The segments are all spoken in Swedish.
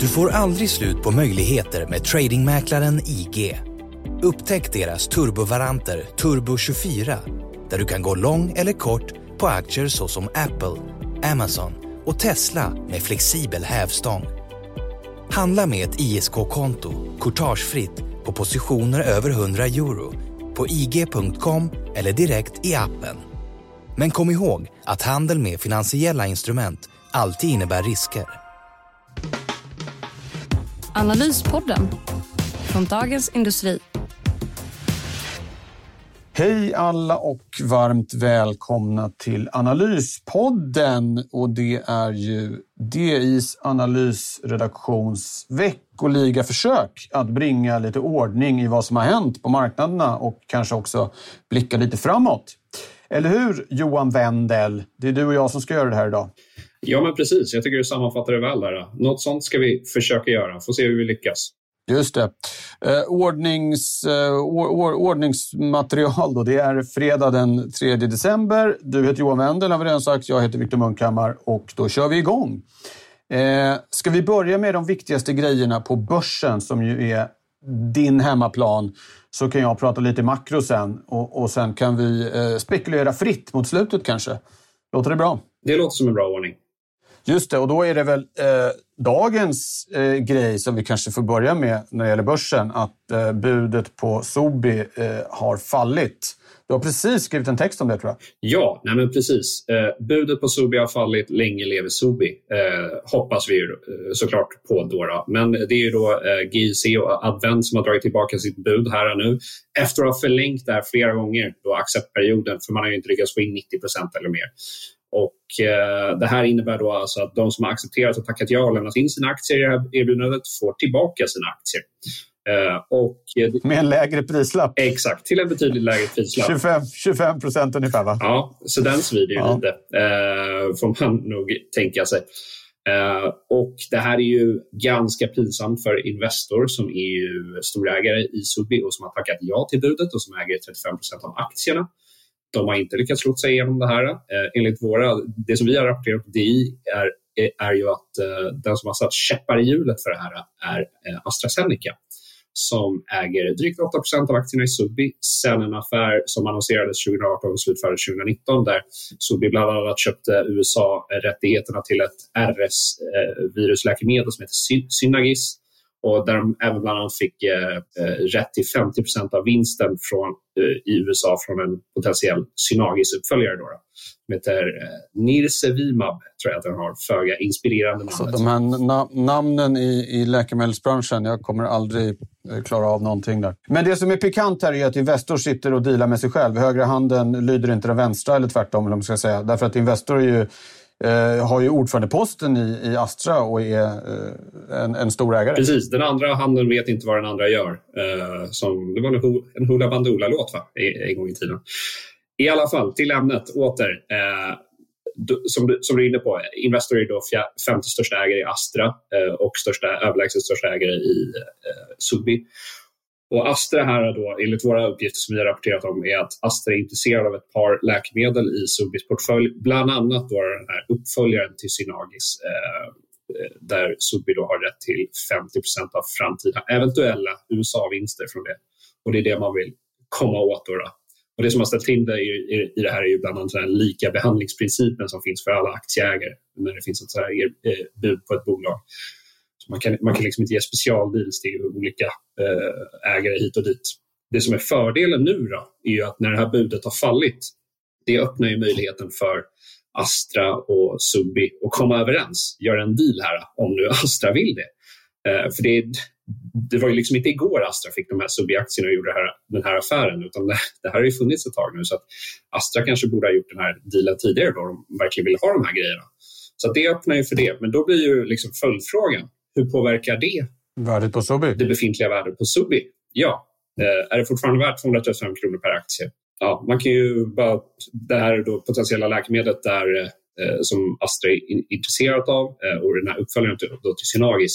Du får aldrig slut på möjligheter med tradingmäklaren IG. Upptäck deras turbovaranter Turbo 24 där du kan gå lång eller kort på aktier såsom Apple, Amazon och Tesla med flexibel hävstång. Handla med ett ISK-konto, courtagefritt, på positioner över 100 euro på ig.com eller direkt i appen. Men kom ihåg att handel med finansiella instrument alltid innebär risker. Analyspodden från Dagens Industri. Hej alla och varmt välkomna till Analyspodden. Och det är ju DIs analysredaktions veckoliga försök att bringa lite ordning i vad som har hänt på marknaderna och kanske också blicka lite framåt. Eller hur Johan Wendel? Det är du och jag som ska göra det här idag. Ja, men precis. Jag tycker du sammanfattar det väl där. Något sånt ska vi försöka göra. Får se hur vi lyckas. Just det. Eh, ordnings, eh, or, ordningsmaterial då. Det är fredag den 3 december. Du heter Johan Wendel har vi redan sagt. Jag heter Viktor Munkhammar och då kör vi igång. Eh, ska vi börja med de viktigaste grejerna på börsen som ju är din hemmaplan så kan jag prata lite makro sen och, och sen kan vi eh, spekulera fritt mot slutet kanske. Låter det bra? Det låter som en bra ordning. Just det, och då är det väl eh, dagens eh, grej som vi kanske får börja med när det gäller börsen. Att eh, budet på Sobi eh, har fallit. Du har precis skrivit en text om det tror jag. Ja, nej men precis. Eh, budet på Sobi har fallit. Länge lever Sobi. Eh, hoppas vi ju eh, såklart på då, då. Men det är ju då eh, GIC och Advent som har dragit tillbaka sitt bud här och nu. Efter att ha förlängt det här flera gånger, då acceptperioden, för man har ju inte lyckats få in 90% eller mer. Och eh, Det här innebär då alltså att de som har accepterat och tackat ja och lämnat in sina aktier i det här erbjudandet får tillbaka sina aktier. Eh, och, Med en lägre prislapp? Exakt, till en betydligt lägre prislapp. 25, procent ungefär va? Ja, så den svider ju ja. lite, eh, får man nog tänka sig. Uh, och Det här är ju ganska pinsamt för Investor som är ju storägare i Subi och som har tackat ja till budet och som äger 35 procent av aktierna. De har inte lyckats slå sig igenom det här. Eh, enligt våra, det som vi har rapporterat på DI är, eh, är ju att eh, den som har satt käppar i hjulet för det här är eh, AstraZeneca som äger drygt 8% av aktierna i Subi sen en affär som annonserades 2018 och slutfördes 2019 där Subi bland annat köpte USA-rättigheterna till ett RS-virusläkemedel som heter Synagis och där de även bland annat fick eh, eh rätt till 50 procent av vinsten från, eh, i USA från en potentiell Synagis-uppföljare. Då, då, som heter eh, Nirsevimab, tror jag att den har. Föga inspirerande namn. Så de här na namnen i, i läkemedelsbranschen, jag kommer aldrig eh, klara av någonting där. Men det som är pikant här är att Investor sitter och dealar med sig själv. Högra handen lyder inte den vänstra eller tvärtom, eller man ska säga. Därför att Investor är ju eh, har ju ordförandeposten i, i Astra och är eh, en, en stor ägare. Precis, den andra handen vet inte vad den andra gör. Eh, som, det var en, en Hoola Bandoola-låt va? en gång i tiden. I alla fall, till ämnet åter. Eh, som, du, som du är inne på, Investor är då femte största ägare i Astra eh, och största, överlägset största ägare i eh, Subi. Och Astra här då, enligt våra uppgifter som vi har rapporterat om, är att Astra är intresserad av ett par läkemedel i Subis portfölj. Bland annat då den här uppföljaren till Synagis eh, där Subi då har rätt till 50% av framtida eventuella USA-vinster från det. Och det är det man vill komma åt. Då, då. Och det som har ställt till det i, det här är ju bland annat den lika behandlingsprincipen som finns för alla aktieägare när det finns ett så här eh, bud på ett bolag man kan, man kan liksom inte ge specialdeals till olika eh, ägare hit och dit. Det som är fördelen nu då, är ju att när det här budet har fallit, det öppnar ju möjligheten för Astra och Subi att komma överens, göra en deal här om nu Astra vill det. Eh, för det, det var ju liksom inte igår Astra fick de här Subi-aktierna och gjorde här, den här affären, utan det, det, här har ju funnits ett tag nu. Så att Astra kanske borde ha gjort den här dealen tidigare då de verkligen vill ha de här grejerna. Så det öppnar ju för det. Men då blir ju liksom följdfrågan, hur påverkar det Värdet på Subi? Det befintliga värdet på Subi, ja. Eh, är det fortfarande värt 235 kronor per aktie? Ja, man kan ju bara, det här då potentiella läkemedlet där, eh, som Astra är intresserat av eh, och den här uppföljaren till, då till Synagis.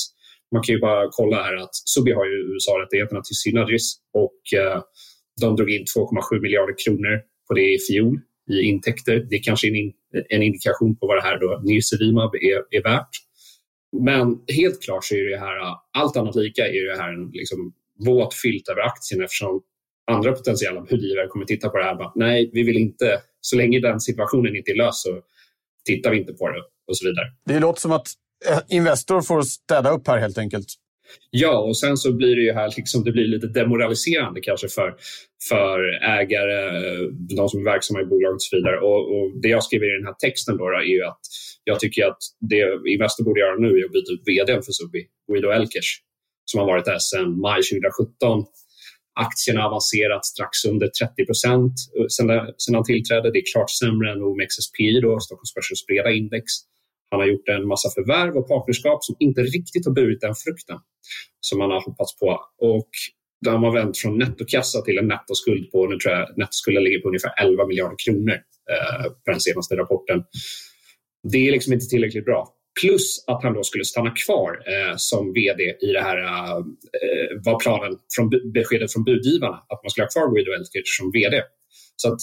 Man kan ju bara kolla här att Subi har ju USA-rättigheterna till Synagis och de drog in 2,7 miljarder kronor på det i fjol i intäkter. Det är kanske en, en indikation på vad det här då Nirsevimab är, är värt. Men helt klart så är det här, allt annat lika, är det här en liksom, våt filt över aktien eftersom andra potentiella budgivare kommer titta på det här. Bara, Nej, vi vill inte, så länge den situationen inte är löst så tittar vi inte på det och så vidare. Det låter som att eh, Investor får städa upp här helt enkelt. Ja, och sen så blir det ju här liksom, det blir lite demoraliserande kanske för, för ägare, de som är verksamma i bolaget och så vidare. Och, och det jag skriver i den här texten då, då är ju att jag tycker att det Investor borde göra nu är att byta ut vd för Subi, Guido Elkers, som har varit där sedan maj 2017. Aktierna har avancerat strax under 30 procent eh, sedan han tillträdde. Det är klart sämre än OMXSPI, då, Stockholmsbörsens breda index. Han har gjort en massa förvärv och partnerskap som inte riktigt har burit den frukten som man har hoppats på. Och de har vänt från nettokassa till en nettoskuld på, nu tror jag nettoskulden ligger på ungefär 11 miljarder kronor eh, på den senaste rapporten. Det är liksom inte tillräckligt bra. Plus att han då skulle stanna kvar eh, som vd i det här, eh, eh var planen från beskedet från budgivarna, att man skulle ha kvar Guido Elkers som vd. Så att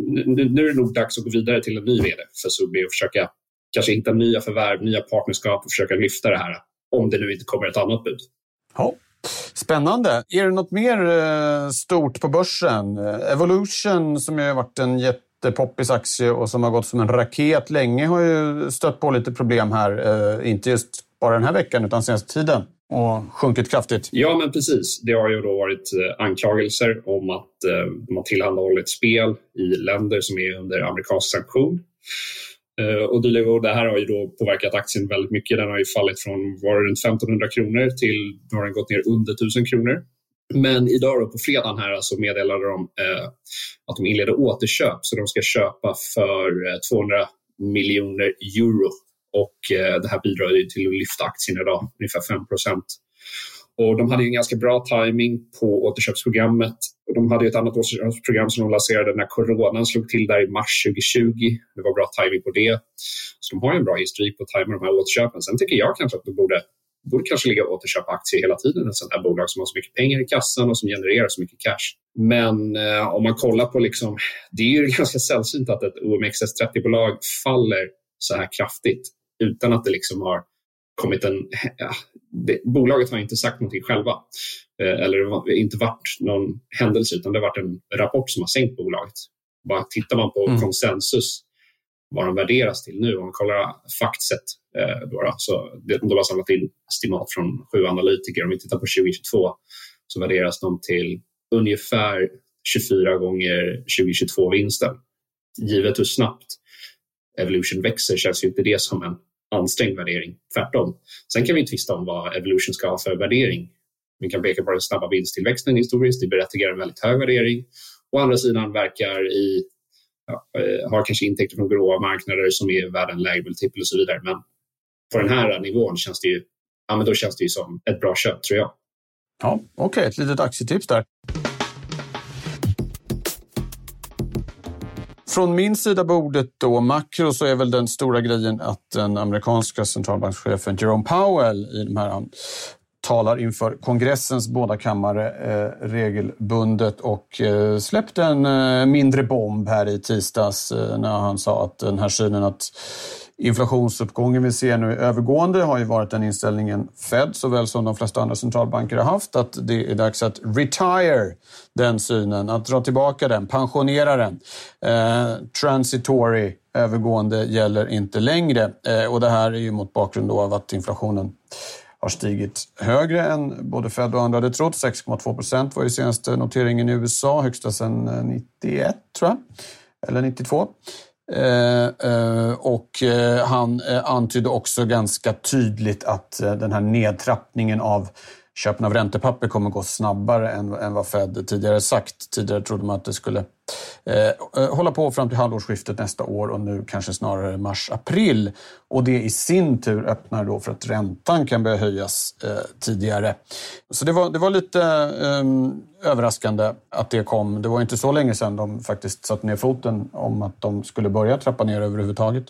nu, nu är det nog dags att gå vidare till en ny vd för Subi och försöka kanske hitta nya förvärv, nya partnerskap och försöka lyfta det här. Om det nu inte kommer ett annat bud. Ja. Spännande. Är det något mer eh, stort på börsen? Eh, Evolution som ju har varit en jätte jättepoppis aktie och som har gått som en raket länge har ju stött på lite problem här. Eh, inte just bara den här veckan utan senaste tiden och sjunkit kraftigt. Ja, men precis. Det har ju då varit eh, anklagelser om att eh, de har tillhandahållit spel i länder som är under amerikansk sanktion. Eh, och det här har ju då påverkat aktien väldigt mycket. Den har ju fallit från var runt 1500 kronor till nu har den gått ner under 1000 kronor. Men idag då, på fredagen här så meddelade de eh, att de inleder återköp så de ska köpa för eh, 200 miljoner euro. Och eh, det här bidrar ju till att lyfta aktien idag, ungefär 5 procent. Och de hade en ganska bra timing på återköpsprogrammet. De hade ett annat återköpsprogram som de lanserade när coronan slog till där i mars 2020. Det var bra timing på det. Så de har en bra historik på att tajma de här återköpen. Sen tycker jag kanske att de borde, borde kanske ligga och återköpa aktier hela tiden. Ett sånt här bolag som har så mycket pengar i kassan och som genererar så mycket cash. Men eh, om man kollar på, liksom, det är ju ganska sällsynt att ett OMXS30-bolag faller så här kraftigt utan att det liksom har kommit en... Ja, det, bolaget har inte sagt någonting själva. Eh, eller det har inte varit någon händelse utan det har varit en rapport som har sänkt bolaget. Bara tittar man på mm. konsensus, vad de värderas till nu, om man kollar faktiskt eh, då, då, så de, har samlat in estimat från sju analytiker. Om vi tittar på 2022 så värderas de till ungefär 24 gånger 2022-vinsten. Givet hur snabbt Evolution växer känns ju inte det som en ansträngd värdering. Tvärtom. Sen kan vi tvista om vad Evolution ska ha för värdering. Vi kan peka på den snabba vinsttillväxten historiskt. Det berättigar en väldigt hög värdering. Å andra sidan verkar i, Eh, har kanske intäkter från gråa marknader som är värda en lägre multipel och så vidare. Men på den här nivån känns det ju, ja, men då känns det ju som ett bra köp tror jag. Ja, Okej, okay. ett litet aktietips där. Från min sida bordet då, makro, så är väl den stora grejen att den amerikanska centralbankschefen Jerome Powell i de här talar inför kongressens båda kammare eh, regelbundet och eh, släppte en eh, mindre bomb här i tisdags eh, när han sa att den här synen att inflationsuppgången vi ser nu är övergående har ju varit den inställningen Fed såväl som de flesta andra centralbanker har haft att det är dags att retire den synen, att dra tillbaka den, pensionera den. Eh, transitory, övergående, gäller inte längre eh, och det här är ju mot bakgrund av att inflationen har stigit högre än både Fed och andra hade trott. 6,2 procent var ju senaste noteringen i USA, högsta sedan eh, 91 tror jag, eller 92. Eh, eh, och eh, han eh, antydde också ganska tydligt att eh, den här nedtrappningen av köpen av räntepapper kommer gå snabbare än, än vad Fed tidigare sagt. Tidigare trodde man att det skulle eh, eh, hålla på fram till halvårsskiftet nästa år och nu kanske snarare mars-april. Och det i sin tur öppnar då för att räntan kan börja höjas eh, tidigare. Så det var, det var lite eh, överraskande att det kom. Det var inte så länge sedan de faktiskt satte ner foten om att de skulle börja trappa ner överhuvudtaget.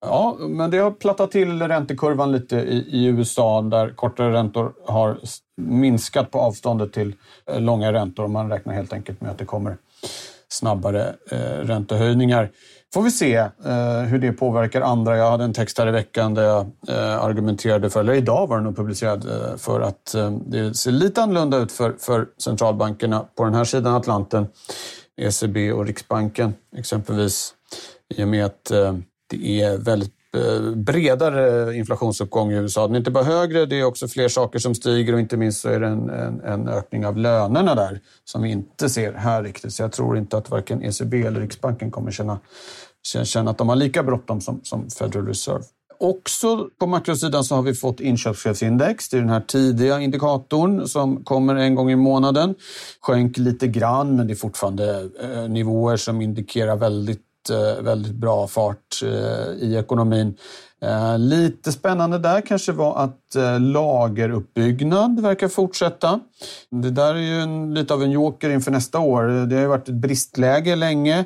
Ja, men det har plattat till räntekurvan lite i, i, USA där kortare räntor har minskat på avståndet till eh, långa räntor. Man räknar helt enkelt med att det kommer snabbare eh, räntehöjningar. Får vi se eh, hur det påverkar andra. Jag hade en text här i veckan där jag eh, argumenterade för, eller idag var den nog publicerad, eh, för att eh, det ser lite annorlunda ut för, för centralbankerna på den här sidan Atlanten. ECB och Riksbanken exempelvis. I och med att eh, det är väldigt eh, bredare inflationsuppgång i USA. Den är inte bara högre, det är också fler saker som stiger och inte minst så är det en, en, en, ökning av lönerna där som vi inte ser här riktigt. Så jag tror inte att varken ECB eller Riksbanken kommer känna, känna att de har lika bråttom som, som Federal Reserve. Också på makrosidan så har vi fått inköpschefsindex. Det är den här tidiga indikatorn som kommer en gång i månaden. Sjönk lite grann, men det är fortfarande eh, nivåer som indikerar väldigt Eh, väldigt bra fart eh, i ekonomin. Eh, lite spännande där kanske var att lageruppbyggnad verkar fortsätta. Det där är ju en, lite av en joker inför nästa år. Det har ju varit ett bristläge länge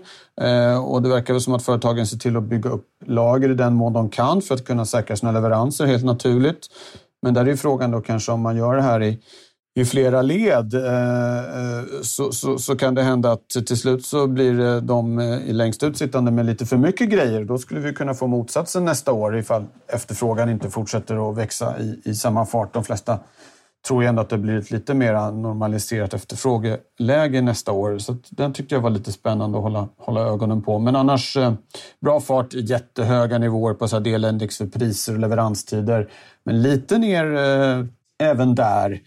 och det verkar väl som att företagen ser till att bygga upp lager i den mån de kan för att kunna säkra sina leveranser, helt naturligt. Men där är ju frågan då kanske om man gör det här i i flera led eh, eh, så, så, så, kan det hända att till slut så blir de eh, längst ut sittande med lite för mycket grejer. Då skulle vi kunna få motsatsen nästa år ifall efterfrågan inte fortsätter att växa i, i samma fart. De flesta tror ju ändå att det blir ett lite mer normaliserat efterfrågeläge nästa år. Så den tyckte jag var lite spännande att hålla, hålla ögonen på. Men annars bra fart, jättehöga nivåer på så här delindex för priser och leveranstider. Men lite ner eh, även där.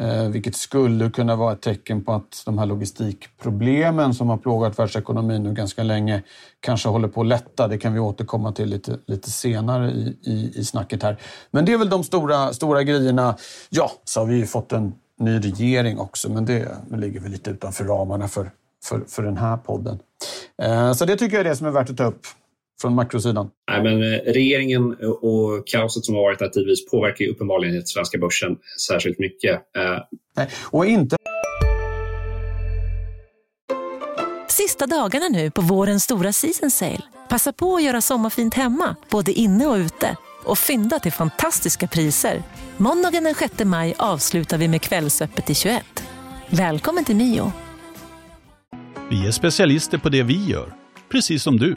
Eh, vilket skulle kunna vara ett tecken på att de här logistikproblemen som har plågat världsekonomin nu ganska länge kanske håller på att lätta. Det kan vi återkomma till lite, lite senare i, i, i snacket här. Men det är väl de stora, stora grejerna. Ja, så har vi ju fått en ny regering också, men det ligger väl lite utanför ramarna för, för, för den här podden. Eh, så det tycker jag är det som är värt att ta upp från makrosidan? Nej, men eh, regeringen och kaoset som har varit där tidvis påverkar ju uppenbarligen den svenska börsen särskilt mycket. Nej, och inte... Sista dagarna nu på vårens stora season sale. Passa på att göra sommarfint hemma, både inne och ute. Och fynda till fantastiska priser. Måndagen den 6 maj avslutar vi med Kvällsöppet i 21. Välkommen till Mio. Vi är specialister på det vi gör, precis som du.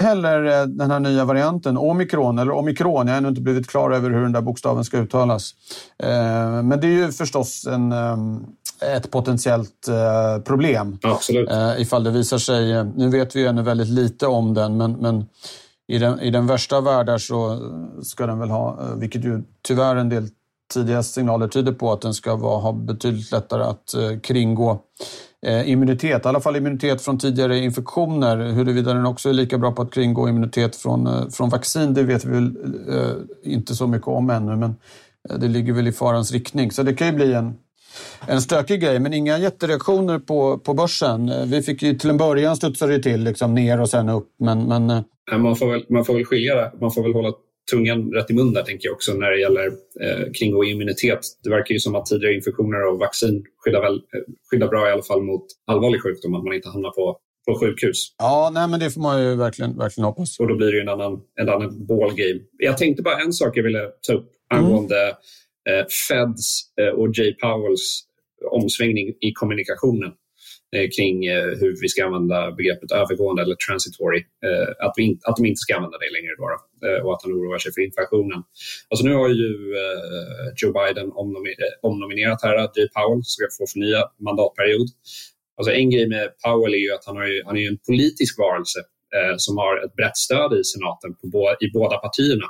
Heller eh, den här nya varianten, omikron, eller omikron, jag har ännu inte blivit klar över hur den där bokstaven ska uttalas. Eh, men det är ju förstås en ehm, ett potentiellt eh, problem. Absolut. Eh, ifall det visar sig, nu vet vi ännu väldigt lite om den, men, men i, den, i den värsta av världar så ska den väl ha, eh, vilket ju tyvärr en del tidiga signaler tyder på, att den ska vara, ha betydligt lättare att kringgå Eh, immunitet, i alla fall immunitet från tidigare infektioner. Huruvida den också är lika bra på att kringgå immunitet från, eh, från vaccin, det vet vi väl eh, inte så mycket om ännu, men det ligger väl i farans riktning. Så det kan ju bli en, en stökig grej, men inga jättereaktioner på, på börsen. Vi fick ju till en början studsade det till liksom ner och sen upp, men... men... Eh, man, får väl, man får väl skilja det. Man får väl hålla tungan rätt i mun där, tänker jag också, när det gäller eh, kringgå immunitet. Det verkar ju som att tidigare infektioner och vaccin skyddar, väl, eh, skyddar bra i alla fall mot allvarlig sjukdom, att man inte hamnar på på sjukhus. Ja, nej, men det får man ju verkligen, verkligen hoppas. Och då blir det en annan, en annan ballgame. Jag tänkte bara en sak jag ville ta upp mm. angående mm. eh, Feds eh, och Jay Powells omsvängning i kommunikationen Eh, kring eh, hur vi ska använda begreppet övergående eller transitory. Eh, att, vi att de inte ska använda det längre då, och att han oroar sig för inflationen. Alltså nu har ju Joe Biden omnominerat här att Jay Powell ska få förnya mandatperiod. Alltså en grej med Powell är ju att han, har ju, han är en politisk varelse som har ett brett stöd i senaten på, i båda partierna.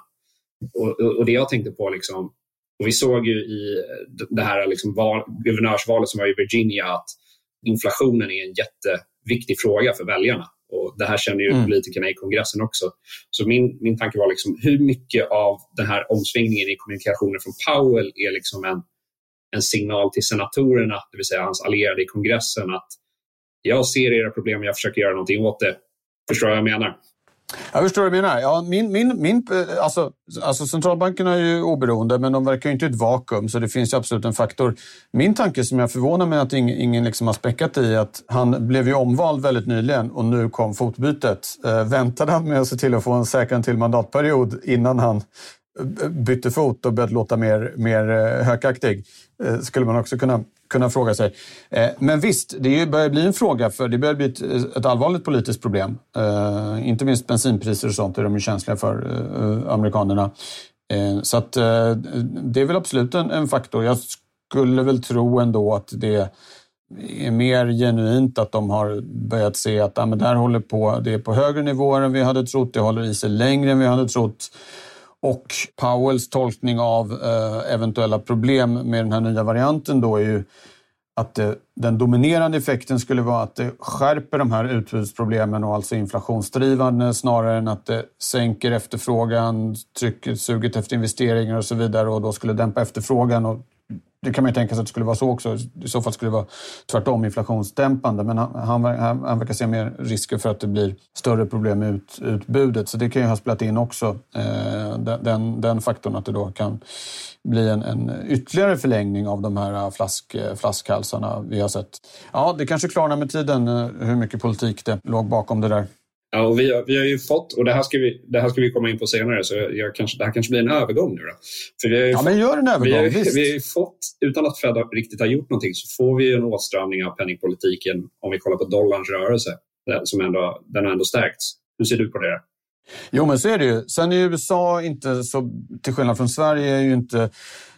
Och, och det jag tänkte på, liksom, och vi såg ju i det här liksom val, guvernörsvalet som var i Virginia att inflationen är en jätteviktig fråga för väljarna. Och Det här känner ju mm. politikerna i kongressen också. Så min, min tanke var liksom, hur mycket av den här omsvängningen i kommunikationen från Powell är liksom en, en signal till senatorerna, det vill säga hans allierade i kongressen, att jag ser era problem, jag försöker göra någonting åt det. Förstår du vad jag menar? Jag förstår vad du menar. Ja, min, min, min, eh, alltså, alltså centralbankerna är ju oberoende, men de verkar ju inte i ett vakuum, så det finns ju absolut en faktor. Min tanke som jag förvånar mig att ingen, ingen liksom har späckat i att han blev ju omvald väldigt nyligen och nu kom fotbytet. Eh, väntade han med att se till att få en säkrad till mandatperiod innan han eh, bytte fot och började låta mer, mer eh, hökaktig? Eh, skulle man också kunna kunna fråga sig. Eh, men visst, det börjar bli en fråga, för det börjar bli ett, ett allvarligt politiskt problem. Eh, inte minst bensinpriser och sånt är de ju känsliga för, eh, amerikanerna. Så att det är väl absolut en, en faktor. Jag skulle väl tro ändå att det är mer genuint att de har börjat se att ja, men det här håller på, det är på högre nivåer än vi hade trott, det håller i sig längre än vi hade trott. Och Powells tolkning av eh, eventuella problem med den här nya varianten då är ju att det, den dominerande effekten skulle vara att det skärper de här utbudsproblemen och alltså inflationsdrivande snarare än att det sänker efterfrågan, trycket, suget efter investeringar och så vidare och då skulle dämpa efterfrågan och det kan man ju tänka sig att det skulle vara så också. I så fall skulle det vara tvärtom inflationsdämpande. Men han, han, han verkar se mer risker för att det blir större problem med ut, utbudet. Så det kan ju ha spelat in också, eh, den, den faktorn att det då kan bli en, en ytterligare förlängning av de här eh, flask, eh, flaskhalsarna vi har sett. Ja, det kanske klarnar med tiden eh, hur mycket politik det låg bakom det där. Ja, och vi, har, vi har ju fått, och det här, ska vi, det här ska vi komma in på senare, så jag kanske, det här kanske blir en övergång nu. Då. För vi ja, fått, men gör en övergång, vi har, visst. Vi har fått, utan att Fed riktigt har gjort någonting, så får vi en åtstramning av penningpolitiken om vi kollar på dollarns rörelse. Som ändå, den har ändå stärkts. Hur ser du på det? Jo, men så är det ju. Sen är USA inte så, till skillnad från Sverige, är ju inte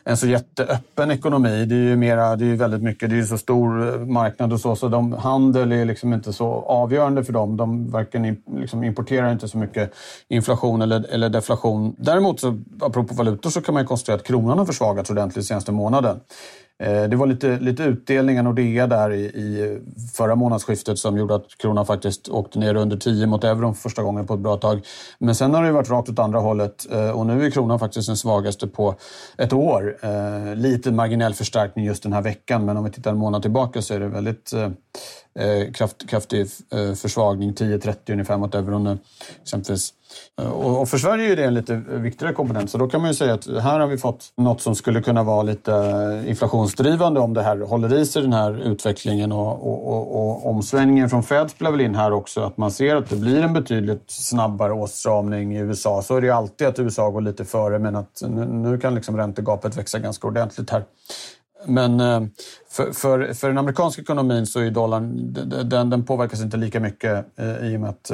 en så jätteöppen ekonomi. Det är ju mera, det är väldigt mycket, det är ju så stor marknad och så, så de, handel är liksom inte så avgörande för dem. De varken liksom importerar inte så mycket inflation eller, eller deflation. Däremot, så, apropå valutor, så kan man konstatera att kronan har försvagats ordentligt senaste månaden. Eh, det var lite, lite utdelningar Nordea där i, i förra månadsskiftet som gjorde att kronan faktiskt åkte ner under 10 mot euron för första gången på ett bra tag. Men sen har det varit rakt åt andra hållet eh, och nu är kronan faktiskt den svagaste på ett år. Eh, lite marginell förstärkning just den här veckan men om vi tittar en månad tillbaka så är det väldigt eh, eh, kraft, kraftig eh, försvagning, 10-30 ungefär mot euron exempelvis. Eh, och för Sverige är det en lite viktigare komponent. Så då kan man ju säga att här har vi fått något som skulle kunna vara lite inflationsdrivande om det här håller i sig den här utvecklingen. Och, och, och, och omsvängningen från Fed spelar väl in här också. Att man ser att det blir en betydligt snabbare åtstramning i USA. Så är det ju alltid att USA går lite före men att nu kan liksom räntegapet växa ganska ordentligt här. Men eh, för, för, för den amerikanska ekonomin så är dollarn, den, den påverkas inte lika mycket eh, i och med att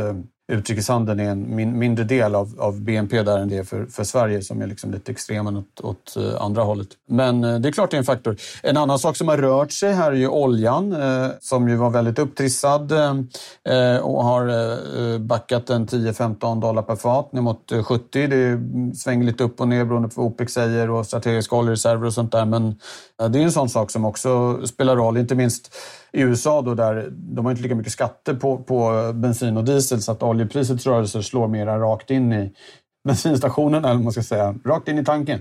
utrikeshandeln är en min, mindre del av, av BNP där än det är för, för Sverige som är liksom lite extremen åt, åt eh, andra hållet. Men eh, det är klart det är en faktor. En annan sak som har rört sig här är ju oljan eh, som ju var väldigt upptrissad eh, och har backat en 10-15 dollar per fat ner mot 70. Det mm, svänger lite upp och ner beroende på vad OPEC säger och strategiska oljereserver och sånt där. Men det är en sån sak som också spelar roll, inte minst i USA då där de har inte lika mycket skatter på, på bensin och diesel så att oljeprisets rörelser slår mera rakt in i bensinstationen, eller man ska säga, rakt in i tanken.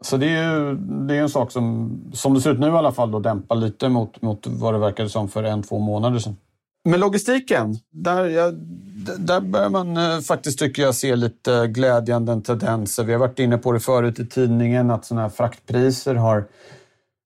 Så det är ju det är en sak som, som det ser ut nu i alla fall, då, dämpar lite mot, mot vad det verkade som för en, två månader sedan. Men logistiken, där, ja, där börjar man eh, faktiskt, tycker jag, se lite glädjande tendenser. Vi har varit inne på det förut i tidningen, att sådana här fraktpriser har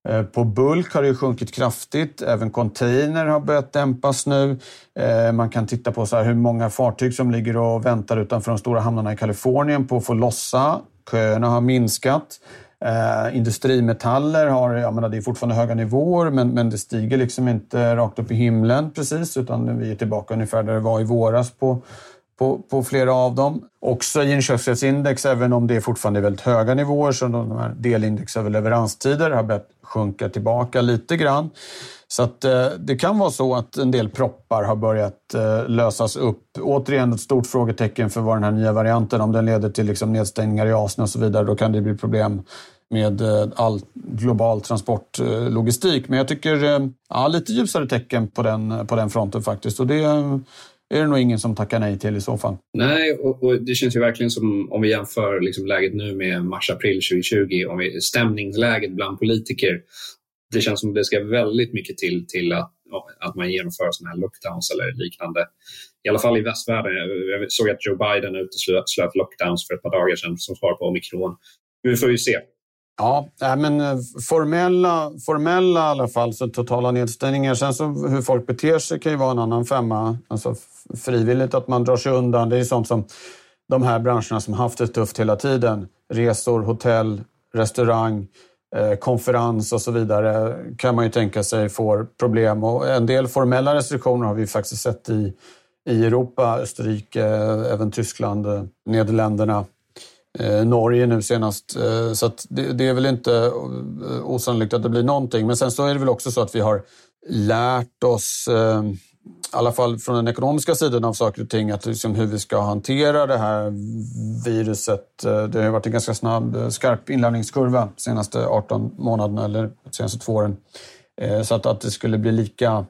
Eh, på bulk har det sjunkit kraftigt. Även container har börjat dämpas nu. Eh, man kan titta på så hur många fartyg som ligger och väntar utanför de stora hamnarna i Kalifornien på att få lossa. Köerna har minskat. Eh, industrimetaller har, jag menar, det är fortfarande höga nivåer men, men det stiger liksom inte rakt upp i himlen precis utan vi är tillbaka ungefär där det var i våras på, på, på flera av dem. Också i inköpschefsindex, även om det är fortfarande väldigt höga nivåer, så de här delindex över leveranstider har börjat sjunka tillbaka lite grann. Så att, eh, det kan vara så att en del proppar har börjat eh, lösas upp. Återigen ett stort frågetecken för vad den här nya varianten, om den leder till liksom nedstängningar i Asien och så vidare, då kan det bli problem med eh, all global transportlogistik. Eh, Men jag tycker eh, ja, lite ljusare tecken på den, på den fronten faktiskt. Och det är det nog ingen som tackar nej till i så fall. Nej, och, och det känns ju verkligen som om vi jämför liksom läget nu med mars-april 2020, om vi, stämningsläget bland politiker. Det känns som det ska väldigt mycket till till att, att man genomför sådana här lockdowns eller liknande. I alla fall i västvärlden. Jag såg att Joe Biden uteslöt lockdowns för ett par dagar sedan som svar på omikron. Vi får ju se. Ja, äh, men äh, formella, formella i alla fall, så totala nedstängningar. Sen så hur folk beter sig kan ju vara en annan femma. Alltså frivilligt att man drar sig undan. Det är sånt som de här branscherna som haft det tufft hela tiden. Resor, hotell, restaurang, äh, konferens och så vidare kan man ju tänka sig får problem. Och en del formella restriktioner har vi faktiskt sett i, i Europa, Österrike, även Tyskland, Nederländerna. Eh, Norge nu senast. Eh, så det, det, är väl inte eh, osannolikt att det blir någonting. Men sen så är det väl också så att vi har lärt oss, i alla fall från den ekonomiska sidan av saker och ting, att liksom hur vi ska hantera det här viruset. Det har varit en ganska snabb, skarp inlärningskurva de senaste 18 månaderna eller de senaste två åren. Så att, att det skulle bli lika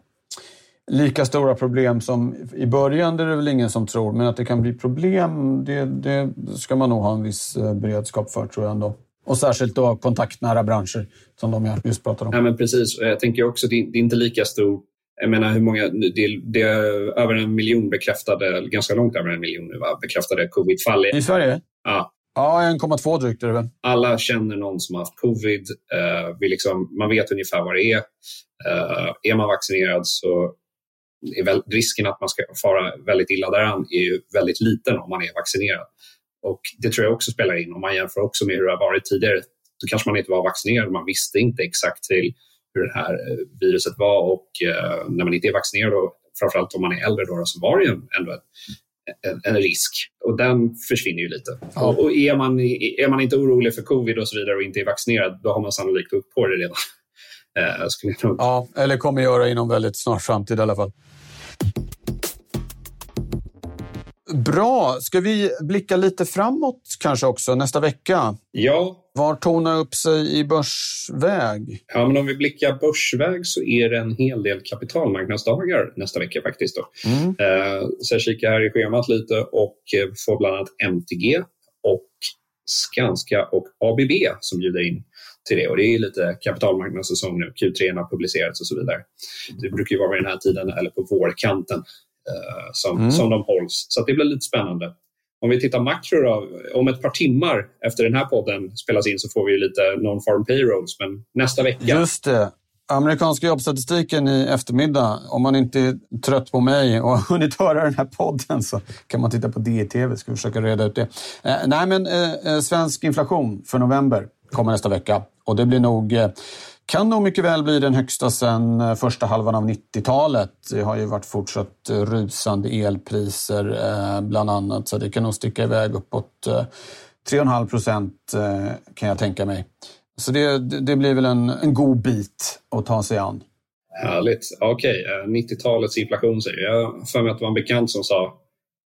lika stora problem som i början, det är det väl ingen som tror. Men att det kan bli problem, det, det ska man nog ha en viss eh, beredskap för tror jag ändå. Och särskilt då kontaktnära branscher som de jag just pratade om. Ja, men precis. Jag tänker också, det är inte lika stor jag menar hur många, det, det är över en miljon bekräftade, ganska långt över en miljon nu, va? bekräftade covid-fall. I Sverige? Ja. Ja, 1,2 drygt är det väl. Alla känner någon som har haft covid. Uh, vi liksom, man vet ungefär vad det är. Uh, är man vaccinerad så väl, risken att man ska fara väldigt illa däran är ju väldigt liten om man är vaccinerad. Och Det tror jag också spelar in. Om man jämför också med hur det har varit tidigare, då kanske man inte var vaccinerad. Man visste inte exakt till hur det här eh, viruset var och eh, när man inte är vaccinerad, och framförallt om man är äldre, då, så var det ju ändå en, en, en, risk. Och den försvinner ju lite. Ja. Och, är, man, är man inte orolig för covid och så vidare och inte är vaccinerad, då har man sannolikt upp på det redan. Eh, Ja, eller kommer göra inom väldigt snar framtid i alla fall. Bra. Ska vi blicka lite framåt kanske också nästa vecka? Ja. Var tonar upp sig i börsväg? Ja, men om vi blickar börsväg så är det en hel del kapitalmarknadsdagar nästa vecka faktiskt. Då. Mm. Eh, så jag kikar här i schemat lite och eh, får bland annat MTG och Skanska och ABB som bjuder in till det. Och det är lite kapitalmarknadssäsong nu. Q3 har publicerats och så vidare. Det brukar ju vara vid den här tiden eller på vårkanten eh, som, mm. som de hålls. Så det blir lite spännande. Om vi tittar makro då, om ett par timmar efter den här podden spelas in så får vi lite non-farm payrolls, men nästa vecka. Just det. Amerikanska jobbstatistiken i eftermiddag. Om man inte är trött på mig och har hunnit höra den här podden så kan man titta på DTV. Ska vi försöka reda ut det. Eh, nej, men eh, eh, svensk inflation för november kommer nästa vecka. Och det blir nog, eh, kan nog mycket väl bli den högsta sedan eh, första halvan av 90-talet. Det har ju varit fortsatt eh, rusande elpriser bland annat, så det kan nog sticka iväg uppåt 3,5 procent kan jag tänka mig. Så det, det blir väl en, en god bit att ta sig an. Härligt. Okej, okay. 90-talets inflation säger jag. för mig att det var en bekant som sa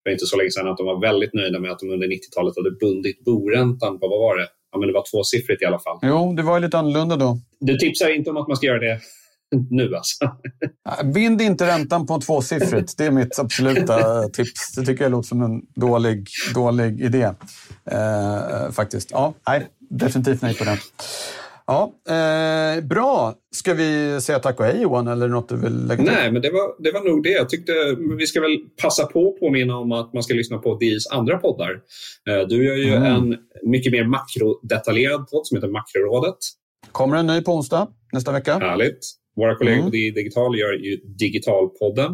för inte så länge sedan att de var väldigt nöjda med att de under 90-talet hade bundit boräntan på, vad var det, ja, men det var tvåsiffrigt i alla fall. Jo, det var lite annorlunda då. Du tipsar inte om att man ska göra det nu alltså? Bind inte räntan på tvåsiffrigt. Det är mitt absoluta tips. Det tycker jag låter som en dålig, dålig idé. Eh, faktiskt. Ja, nej, definitivt nej på den. Ja, eh, bra. Ska vi säga tack och hej Johan, eller något du vill lägga till? Nej, men det var, det var nog det. Jag tyckte vi ska väl passa på att påminna om att man ska lyssna på DIs andra poddar. Eh, du gör ju mm. en mycket mer makrodetaljerad podd som heter Makrorådet. Kommer en ny på onsdag nästa vecka. Härligt. Våra kollegor mm. på DI Digital gör ju Digitalpodden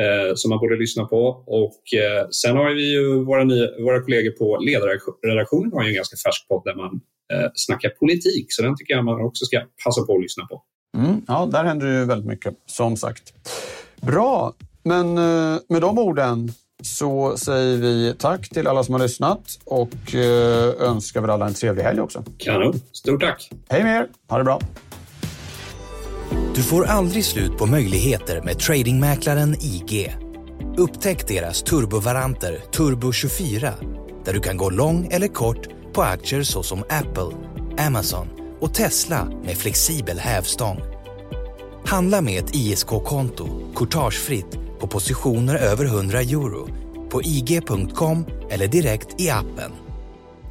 eh, som man borde lyssna på. Och eh, Sen har vi ju våra, nya, våra kollegor på ledarredaktionen har ju en ganska färsk podd där man eh, snackar politik. Så den tycker jag man också ska passa på att lyssna på. Mm, ja, där händer ju väldigt mycket, som sagt. Bra, men eh, med de orden så säger vi tack till alla som har lyssnat och eh, önskar väl alla en trevlig helg också. Kanon. Stort tack. Hej med er. Ha det bra. Du får aldrig slut på möjligheter med tradingmäklaren IG. Upptäck deras turbovaranter Turbo 24 där du kan gå lång eller kort på aktier såsom Apple, Amazon och Tesla med flexibel hävstång. Handla med ett ISK-konto, courtagefritt, på positioner över 100 euro på ig.com eller direkt i appen.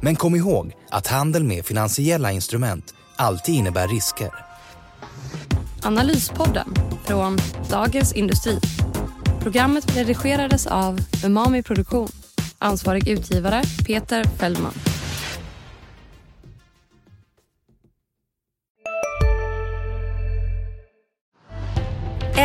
Men kom ihåg att handel med finansiella instrument alltid innebär risker. Analyspodden från Dagens Industri. Programmet redigerades av Umami Produktion. Ansvarig utgivare Peter Fellman.